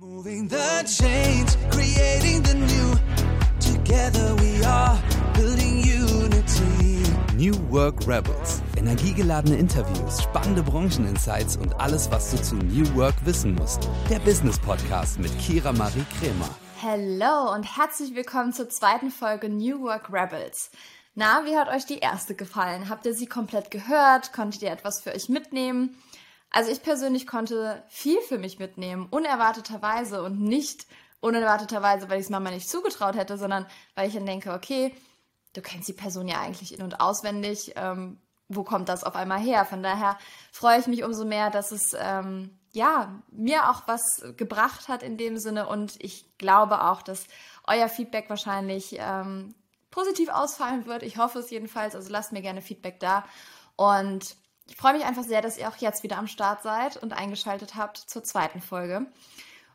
Moving the chains, creating the new. Together we are building unity. New Work Rebels. Energiegeladene Interviews, spannende Brancheninsights und alles, was du zu New Work wissen musst. Der Business Podcast mit Kira Marie Kremer. Hallo und herzlich willkommen zur zweiten Folge New Work Rebels. Na, wie hat euch die erste gefallen? Habt ihr sie komplett gehört? Konntet ihr etwas für euch mitnehmen? Also ich persönlich konnte viel für mich mitnehmen, unerwarteterweise und nicht unerwarteterweise, weil ich es Mama nicht zugetraut hätte, sondern weil ich dann denke, okay, du kennst die Person ja eigentlich in- und auswendig, ähm, wo kommt das auf einmal her? Von daher freue ich mich umso mehr, dass es ähm, ja mir auch was gebracht hat in dem Sinne und ich glaube auch, dass euer Feedback wahrscheinlich ähm, positiv ausfallen wird. Ich hoffe es jedenfalls, also lasst mir gerne Feedback da und ich freue mich einfach sehr, dass ihr auch jetzt wieder am Start seid und eingeschaltet habt zur zweiten Folge.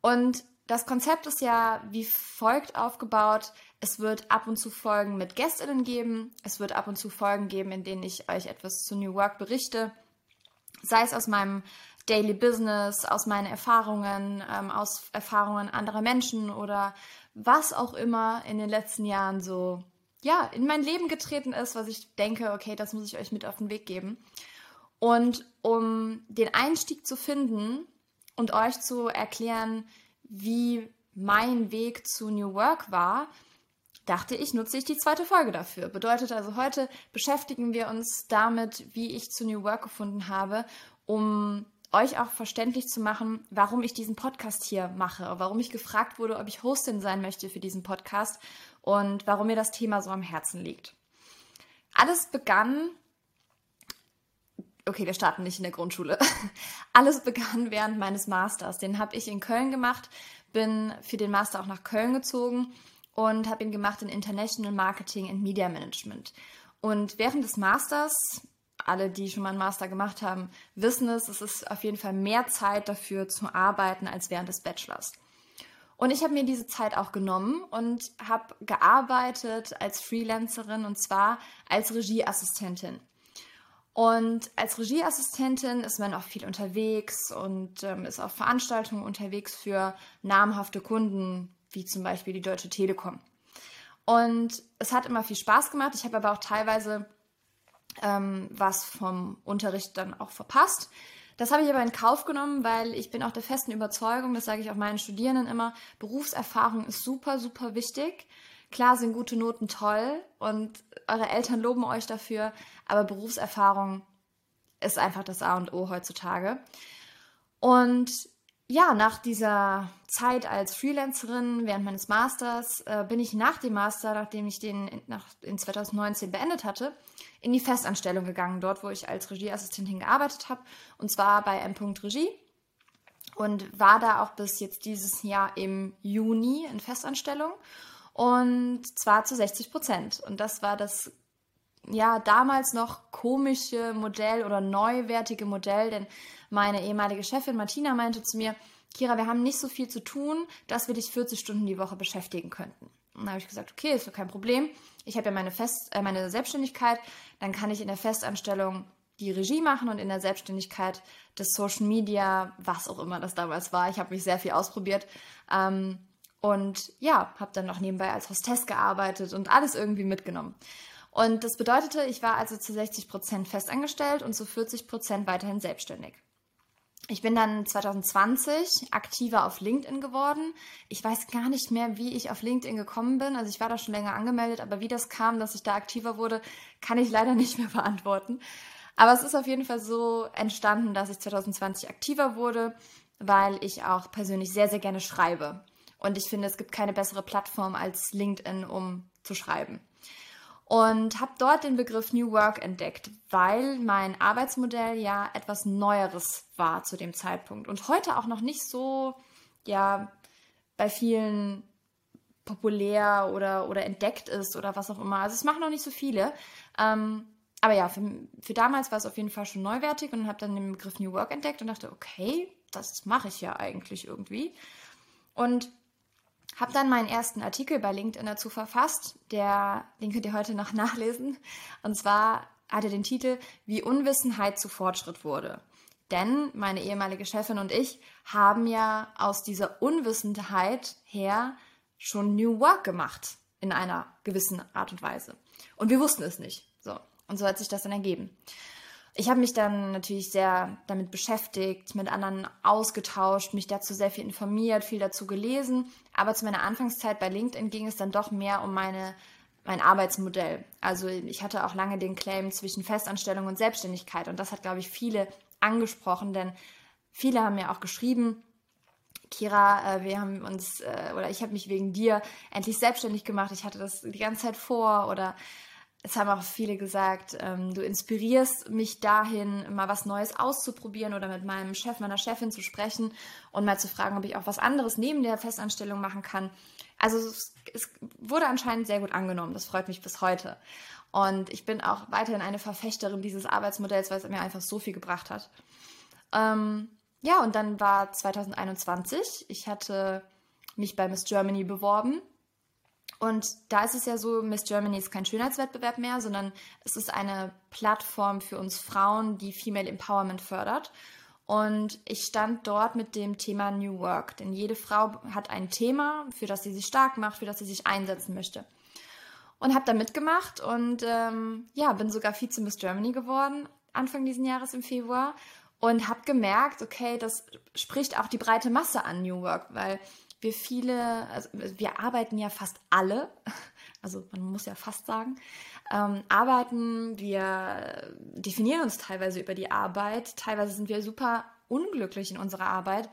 Und das Konzept ist ja wie folgt aufgebaut. Es wird ab und zu Folgen mit Gästinnen geben. Es wird ab und zu Folgen geben, in denen ich euch etwas zu New Work berichte. Sei es aus meinem Daily Business, aus meinen Erfahrungen, ähm, aus Erfahrungen anderer Menschen oder was auch immer in den letzten Jahren so ja, in mein Leben getreten ist, was ich denke, okay, das muss ich euch mit auf den Weg geben. Und um den Einstieg zu finden und euch zu erklären, wie mein Weg zu New Work war, dachte ich, nutze ich die zweite Folge dafür. Bedeutet also, heute beschäftigen wir uns damit, wie ich zu New Work gefunden habe, um euch auch verständlich zu machen, warum ich diesen Podcast hier mache, warum ich gefragt wurde, ob ich Hostin sein möchte für diesen Podcast und warum mir das Thema so am Herzen liegt. Alles begann okay, wir starten nicht in der Grundschule. Alles begann während meines Masters. Den habe ich in Köln gemacht, bin für den Master auch nach Köln gezogen und habe ihn gemacht in International Marketing and Media Management. Und während des Masters, alle, die schon mal einen Master gemacht haben, wissen es, es ist auf jeden Fall mehr Zeit dafür zu arbeiten als während des Bachelors. Und ich habe mir diese Zeit auch genommen und habe gearbeitet als Freelancerin und zwar als Regieassistentin. Und als Regieassistentin ist man auch viel unterwegs und ähm, ist auf Veranstaltungen unterwegs für namhafte Kunden, wie zum Beispiel die Deutsche Telekom. Und es hat immer viel Spaß gemacht. Ich habe aber auch teilweise ähm, was vom Unterricht dann auch verpasst. Das habe ich aber in Kauf genommen, weil ich bin auch der festen Überzeugung, das sage ich auch meinen Studierenden immer, Berufserfahrung ist super, super wichtig. Klar sind gute Noten toll und eure Eltern loben euch dafür, aber Berufserfahrung ist einfach das A und O heutzutage. Und ja, nach dieser Zeit als Freelancerin während meines Masters äh, bin ich nach dem Master, nachdem ich den in, nach, in 2019 beendet hatte, in die Festanstellung gegangen, dort wo ich als Regieassistentin gearbeitet habe, und zwar bei M. Regie und war da auch bis jetzt dieses Jahr im Juni in Festanstellung und zwar zu 60 Prozent. Und das war das ja damals noch komische Modell oder neuwertige Modell, denn meine ehemalige Chefin Martina meinte zu mir, Kira, wir haben nicht so viel zu tun, dass wir dich 40 Stunden die Woche beschäftigen könnten. Und dann habe ich gesagt, okay, ist doch kein Problem. Ich habe ja meine, Fest, äh, meine Selbstständigkeit, dann kann ich in der Festanstellung die Regie machen und in der Selbstständigkeit das Social Media, was auch immer das damals war. Ich habe mich sehr viel ausprobiert. Ähm, und ja, habe dann noch nebenbei als Hostess gearbeitet und alles irgendwie mitgenommen. Und das bedeutete, ich war also zu 60 Prozent festangestellt und zu 40 Prozent weiterhin selbstständig. Ich bin dann 2020 aktiver auf LinkedIn geworden. Ich weiß gar nicht mehr, wie ich auf LinkedIn gekommen bin. Also ich war da schon länger angemeldet, aber wie das kam, dass ich da aktiver wurde, kann ich leider nicht mehr beantworten. Aber es ist auf jeden Fall so entstanden, dass ich 2020 aktiver wurde, weil ich auch persönlich sehr, sehr gerne schreibe. Und ich finde, es gibt keine bessere Plattform als LinkedIn, um zu schreiben. Und habe dort den Begriff New Work entdeckt, weil mein Arbeitsmodell ja etwas Neueres war zu dem Zeitpunkt und heute auch noch nicht so, ja, bei vielen populär oder, oder entdeckt ist oder was auch immer. Also es machen noch nicht so viele. Ähm, aber ja, für, für damals war es auf jeden Fall schon neuwertig und habe dann den Begriff New Work entdeckt und dachte, okay, das mache ich ja eigentlich irgendwie. Und habe dann meinen ersten Artikel bei LinkedIn dazu verfasst. Der, den könnt ihr heute noch nachlesen. Und zwar hat er den Titel Wie Unwissenheit zu Fortschritt wurde. Denn meine ehemalige Chefin und ich haben ja aus dieser Unwissenheit her schon New Work gemacht in einer gewissen Art und Weise. Und wir wussten es nicht. So. Und so hat sich das dann ergeben. Ich habe mich dann natürlich sehr damit beschäftigt, mit anderen ausgetauscht, mich dazu sehr viel informiert, viel dazu gelesen. Aber zu meiner Anfangszeit bei LinkedIn ging es dann doch mehr um meine, mein Arbeitsmodell. Also ich hatte auch lange den Claim zwischen Festanstellung und Selbstständigkeit. Und das hat, glaube ich, viele angesprochen, denn viele haben mir auch geschrieben, Kira, äh, wir haben uns, äh, oder ich habe mich wegen dir endlich selbstständig gemacht. Ich hatte das die ganze Zeit vor oder es haben auch viele gesagt, ähm, du inspirierst mich dahin, mal was Neues auszuprobieren oder mit meinem Chef, meiner Chefin zu sprechen und mal zu fragen, ob ich auch was anderes neben der Festanstellung machen kann. Also es, es wurde anscheinend sehr gut angenommen. Das freut mich bis heute. Und ich bin auch weiterhin eine Verfechterin dieses Arbeitsmodells, weil es mir einfach so viel gebracht hat. Ähm, ja, und dann war 2021. Ich hatte mich bei Miss Germany beworben und da ist es ja so, Miss Germany ist kein Schönheitswettbewerb mehr, sondern es ist eine Plattform für uns Frauen, die Female Empowerment fördert. Und ich stand dort mit dem Thema New Work, denn jede Frau hat ein Thema, für das sie sich stark macht, für das sie sich einsetzen möchte. Und habe da mitgemacht und ähm, ja, bin sogar Vize Miss Germany geworden, Anfang diesen Jahres im Februar. Und habe gemerkt, okay, das spricht auch die breite Masse an New Work, weil wir viele, also wir arbeiten ja fast alle, also man muss ja fast sagen, ähm, arbeiten, wir definieren uns teilweise über die Arbeit, teilweise sind wir super unglücklich in unserer Arbeit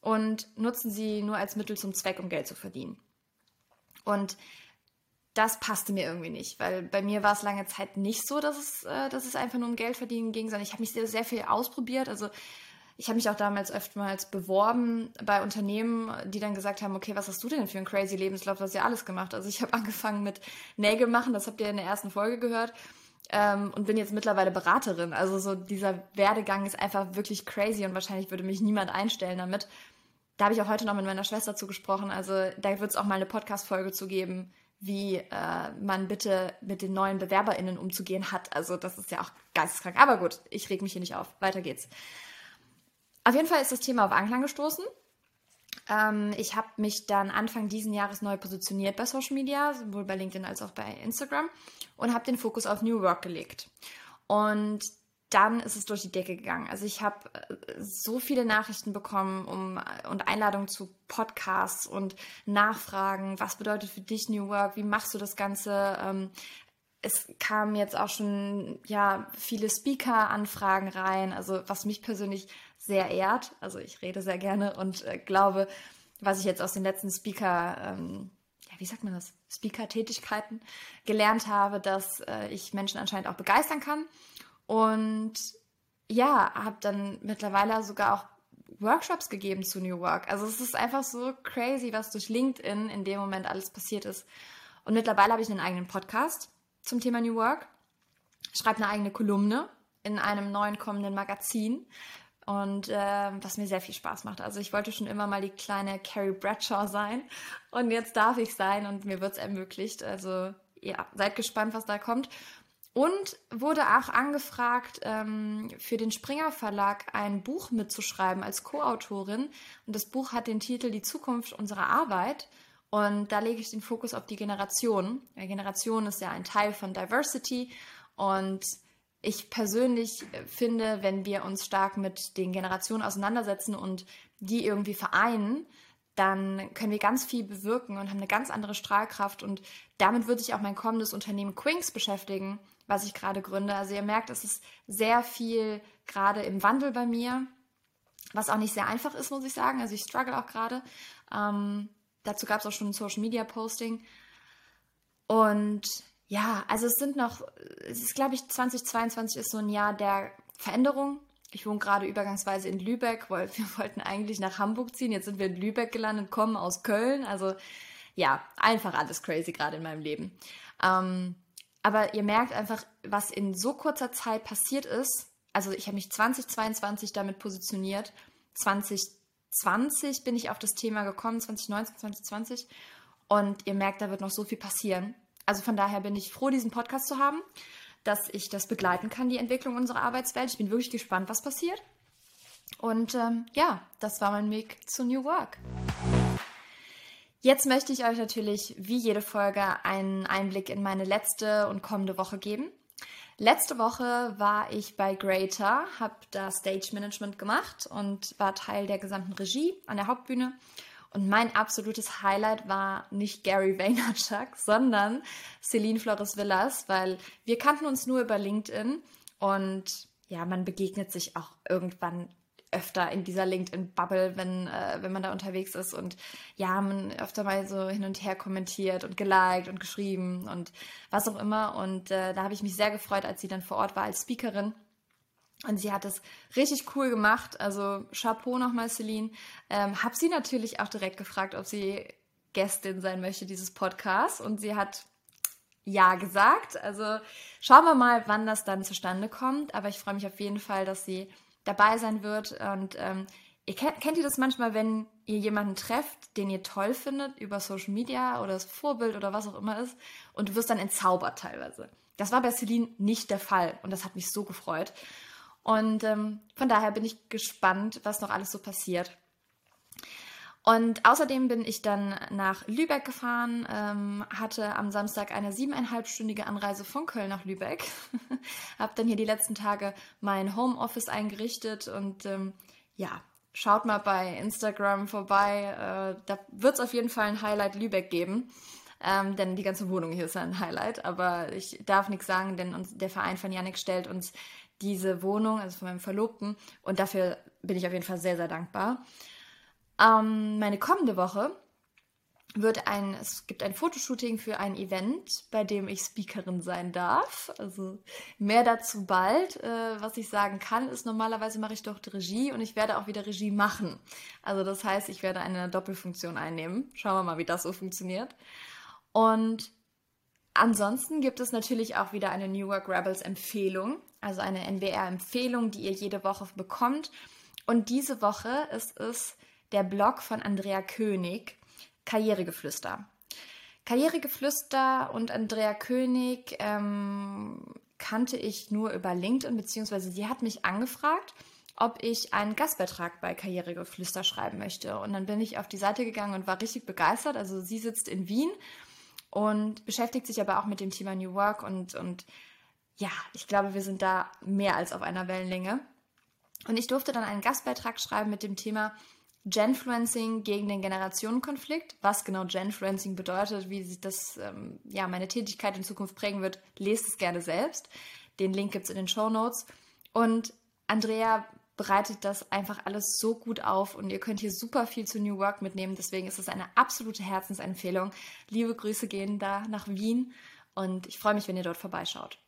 und nutzen sie nur als Mittel zum Zweck, um Geld zu verdienen. Und das passte mir irgendwie nicht, weil bei mir war es lange Zeit nicht so, dass es, äh, dass es einfach nur um Geld verdienen ging, sondern ich habe mich sehr, sehr viel ausprobiert. Also ich habe mich auch damals oftmals beworben bei Unternehmen, die dann gesagt haben, okay, was hast du denn für einen crazy Lebenslauf? Du hast ja alles gemacht. Also ich habe angefangen mit Nägel machen, das habt ihr in der ersten Folge gehört. Ähm, und bin jetzt mittlerweile Beraterin. Also so dieser Werdegang ist einfach wirklich crazy und wahrscheinlich würde mich niemand einstellen damit. Da habe ich auch heute noch mit meiner Schwester zugesprochen. Also da wird es auch mal eine Podcast-Folge zu geben, wie äh, man bitte mit den neuen BewerberInnen umzugehen hat. Also das ist ja auch geisteskrank. Aber gut, ich reg mich hier nicht auf. Weiter geht's. Auf jeden Fall ist das Thema auf Anklang gestoßen. Ähm, ich habe mich dann Anfang diesen Jahres neu positioniert bei Social Media, sowohl bei LinkedIn als auch bei Instagram und habe den Fokus auf New Work gelegt. Und dann ist es durch die Decke gegangen. Also ich habe äh, so viele Nachrichten bekommen um, und Einladungen zu Podcasts und Nachfragen, was bedeutet für dich New Work, wie machst du das Ganze, ähm, es kamen jetzt auch schon ja viele Speaker-Anfragen rein, also was mich persönlich sehr ehrt. Also ich rede sehr gerne und äh, glaube, was ich jetzt aus den letzten Speaker, ähm, ja, wie sagt man das, Speaker-Tätigkeiten gelernt habe, dass äh, ich Menschen anscheinend auch begeistern kann. Und ja, habe dann mittlerweile sogar auch Workshops gegeben zu New Work. Also es ist einfach so crazy, was durch LinkedIn in dem Moment alles passiert ist. Und mittlerweile habe ich einen eigenen Podcast zum Thema New Work, schreibe eine eigene Kolumne in einem neuen kommenden Magazin und äh, was mir sehr viel Spaß macht. Also ich wollte schon immer mal die kleine Carrie Bradshaw sein und jetzt darf ich sein und mir wird es ermöglicht. Also ja, seid gespannt, was da kommt. Und wurde auch angefragt, ähm, für den Springer Verlag ein Buch mitzuschreiben als Co-Autorin. Und das Buch hat den Titel Die Zukunft unserer Arbeit. Und da lege ich den Fokus auf die Generation. Ja, Generation ist ja ein Teil von Diversity. Und ich persönlich finde, wenn wir uns stark mit den Generationen auseinandersetzen und die irgendwie vereinen, dann können wir ganz viel bewirken und haben eine ganz andere Strahlkraft. Und damit würde sich auch mein kommendes Unternehmen Quinks beschäftigen, was ich gerade gründe. Also ihr merkt, es ist sehr viel gerade im Wandel bei mir, was auch nicht sehr einfach ist, muss ich sagen. Also ich struggle auch gerade. Ähm, Dazu gab es auch schon ein Social Media Posting. Und ja, also es sind noch, es ist glaube ich 2022 ist so ein Jahr der Veränderung. Ich wohne gerade übergangsweise in Lübeck, weil wir wollten eigentlich nach Hamburg ziehen. Jetzt sind wir in Lübeck gelandet, kommen aus Köln. Also ja, einfach alles crazy gerade in meinem Leben. Ähm, aber ihr merkt einfach, was in so kurzer Zeit passiert ist. Also ich habe mich 2022 damit positioniert. 20 2020 bin ich auf das Thema gekommen, 2019, 2020. Und ihr merkt, da wird noch so viel passieren. Also von daher bin ich froh, diesen Podcast zu haben, dass ich das begleiten kann, die Entwicklung unserer Arbeitswelt. Ich bin wirklich gespannt, was passiert. Und ähm, ja, das war mein Weg zu New Work. Jetzt möchte ich euch natürlich wie jede Folge einen Einblick in meine letzte und kommende Woche geben. Letzte Woche war ich bei Greater, habe da Stage Management gemacht und war Teil der gesamten Regie an der Hauptbühne. Und mein absolutes Highlight war nicht Gary Vaynerchuk, sondern Celine Flores Villas, weil wir kannten uns nur über LinkedIn und ja, man begegnet sich auch irgendwann öfter in dieser LinkedIn-Bubble, wenn, äh, wenn man da unterwegs ist und ja, man öfter mal so hin und her kommentiert und geliked und geschrieben und was auch immer. Und äh, da habe ich mich sehr gefreut, als sie dann vor Ort war als Speakerin. Und sie hat es richtig cool gemacht. Also Chapeau nochmal, Celine. Ähm, hab sie natürlich auch direkt gefragt, ob sie Gästin sein möchte dieses Podcasts. Und sie hat ja gesagt. Also schauen wir mal, wann das dann zustande kommt. Aber ich freue mich auf jeden Fall, dass sie dabei sein wird. Und ähm, ihr kennt, kennt ihr das manchmal, wenn ihr jemanden trefft, den ihr toll findet über Social Media oder das Vorbild oder was auch immer ist und du wirst dann entzaubert teilweise. Das war bei Celine nicht der Fall und das hat mich so gefreut. Und ähm, von daher bin ich gespannt, was noch alles so passiert. Und außerdem bin ich dann nach Lübeck gefahren, ähm, hatte am Samstag eine siebeneinhalbstündige Anreise von Köln nach Lübeck, habe dann hier die letzten Tage mein Homeoffice eingerichtet und ähm, ja, schaut mal bei Instagram vorbei, äh, da wird es auf jeden Fall ein Highlight Lübeck geben. Ähm, denn die ganze Wohnung hier ist ein Highlight, aber ich darf nichts sagen, denn uns, der Verein von Yannick stellt uns diese Wohnung, also von meinem Verlobten, und dafür bin ich auf jeden Fall sehr, sehr dankbar. Ähm, meine kommende Woche wird ein, es gibt ein Fotoshooting für ein Event, bei dem ich Speakerin sein darf. Also mehr dazu bald. Äh, was ich sagen kann, ist normalerweise mache ich doch Regie und ich werde auch wieder Regie machen. Also das heißt, ich werde eine Doppelfunktion einnehmen. Schauen wir mal, wie das so funktioniert. Und ansonsten gibt es natürlich auch wieder eine New Work Rebels Empfehlung, also eine NWR Empfehlung, die ihr jede Woche bekommt. Und diese Woche ist es der Blog von Andrea König, Karrieregeflüster. Karrieregeflüster und Andrea König ähm, kannte ich nur über LinkedIn, beziehungsweise sie hat mich angefragt, ob ich einen Gastbeitrag bei Karrieregeflüster schreiben möchte. Und dann bin ich auf die Seite gegangen und war richtig begeistert. Also sie sitzt in Wien und beschäftigt sich aber auch mit dem Thema New Work und, und ja, ich glaube, wir sind da mehr als auf einer Wellenlänge. Und ich durfte dann einen Gastbeitrag schreiben mit dem Thema Genfluencing gegen den Generationenkonflikt. Was genau Genfluencing bedeutet, wie sich das ähm, ja meine Tätigkeit in Zukunft prägen wird, lest es gerne selbst. Den Link gibt es in den Show Notes. Und Andrea bereitet das einfach alles so gut auf und ihr könnt hier super viel zu New Work mitnehmen. Deswegen ist es eine absolute Herzensempfehlung. Liebe Grüße gehen da nach Wien und ich freue mich, wenn ihr dort vorbeischaut.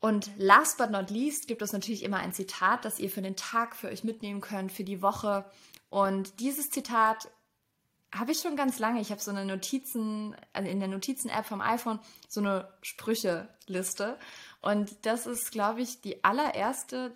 Und last but not least gibt es natürlich immer ein Zitat, das ihr für den Tag für euch mitnehmen könnt, für die Woche. Und dieses Zitat habe ich schon ganz lange. Ich habe so eine Notizen, also in der Notizen-App vom iPhone, so eine Sprüche-Liste. Und das ist, glaube ich, die allererste,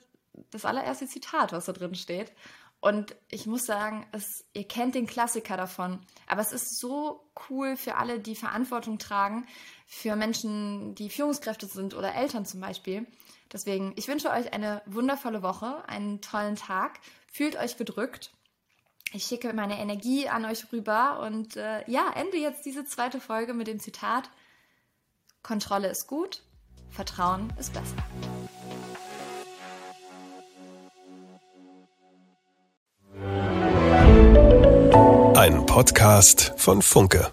das allererste Zitat, was da drin steht. Und ich muss sagen, es, ihr kennt den Klassiker davon, aber es ist so cool für alle, die Verantwortung tragen, für Menschen, die Führungskräfte sind oder Eltern zum Beispiel. Deswegen, ich wünsche euch eine wundervolle Woche, einen tollen Tag. Fühlt euch gedrückt. Ich schicke meine Energie an euch rüber und äh, ja, ende jetzt diese zweite Folge mit dem Zitat: Kontrolle ist gut, Vertrauen ist besser. Ein Podcast von Funke.